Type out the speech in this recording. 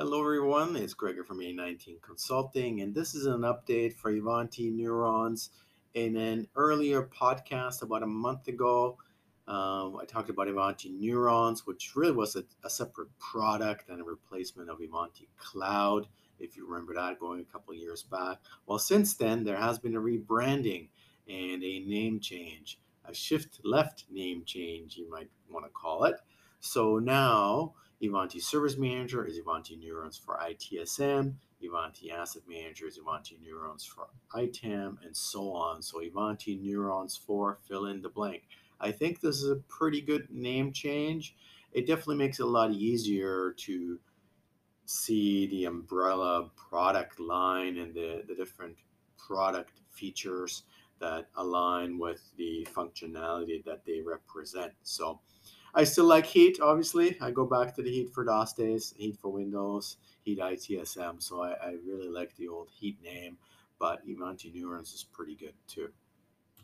Hello, everyone. It's Gregor from A19 Consulting, and this is an update for Ivanti Neurons. In an earlier podcast about a month ago, um, I talked about Ivanti Neurons, which really was a, a, separate product and a replacement of Ivanti Cloud, if you remember that going a couple years back. Well, since then, there has been a rebranding and a name change, a shift left name change, you might want to call it. So now, Ivanti Service Manager is Ivanti Neurons for ITSM, Ivanti Asset Manager is Ivanti Neurons for ITAM, and so on. So Ivanti Neurons for fill in the blank. I think this is a pretty good name change. It definitely makes it a lot easier to see the umbrella product line and the, the different product features that align with the functionality that they represent. So I still like Heat, obviously. I go back to the Heat for DOS days, Heat for Windows, Heat ITSM. So I, I really like the old Heat name, but Ivanti Neurons is pretty good too.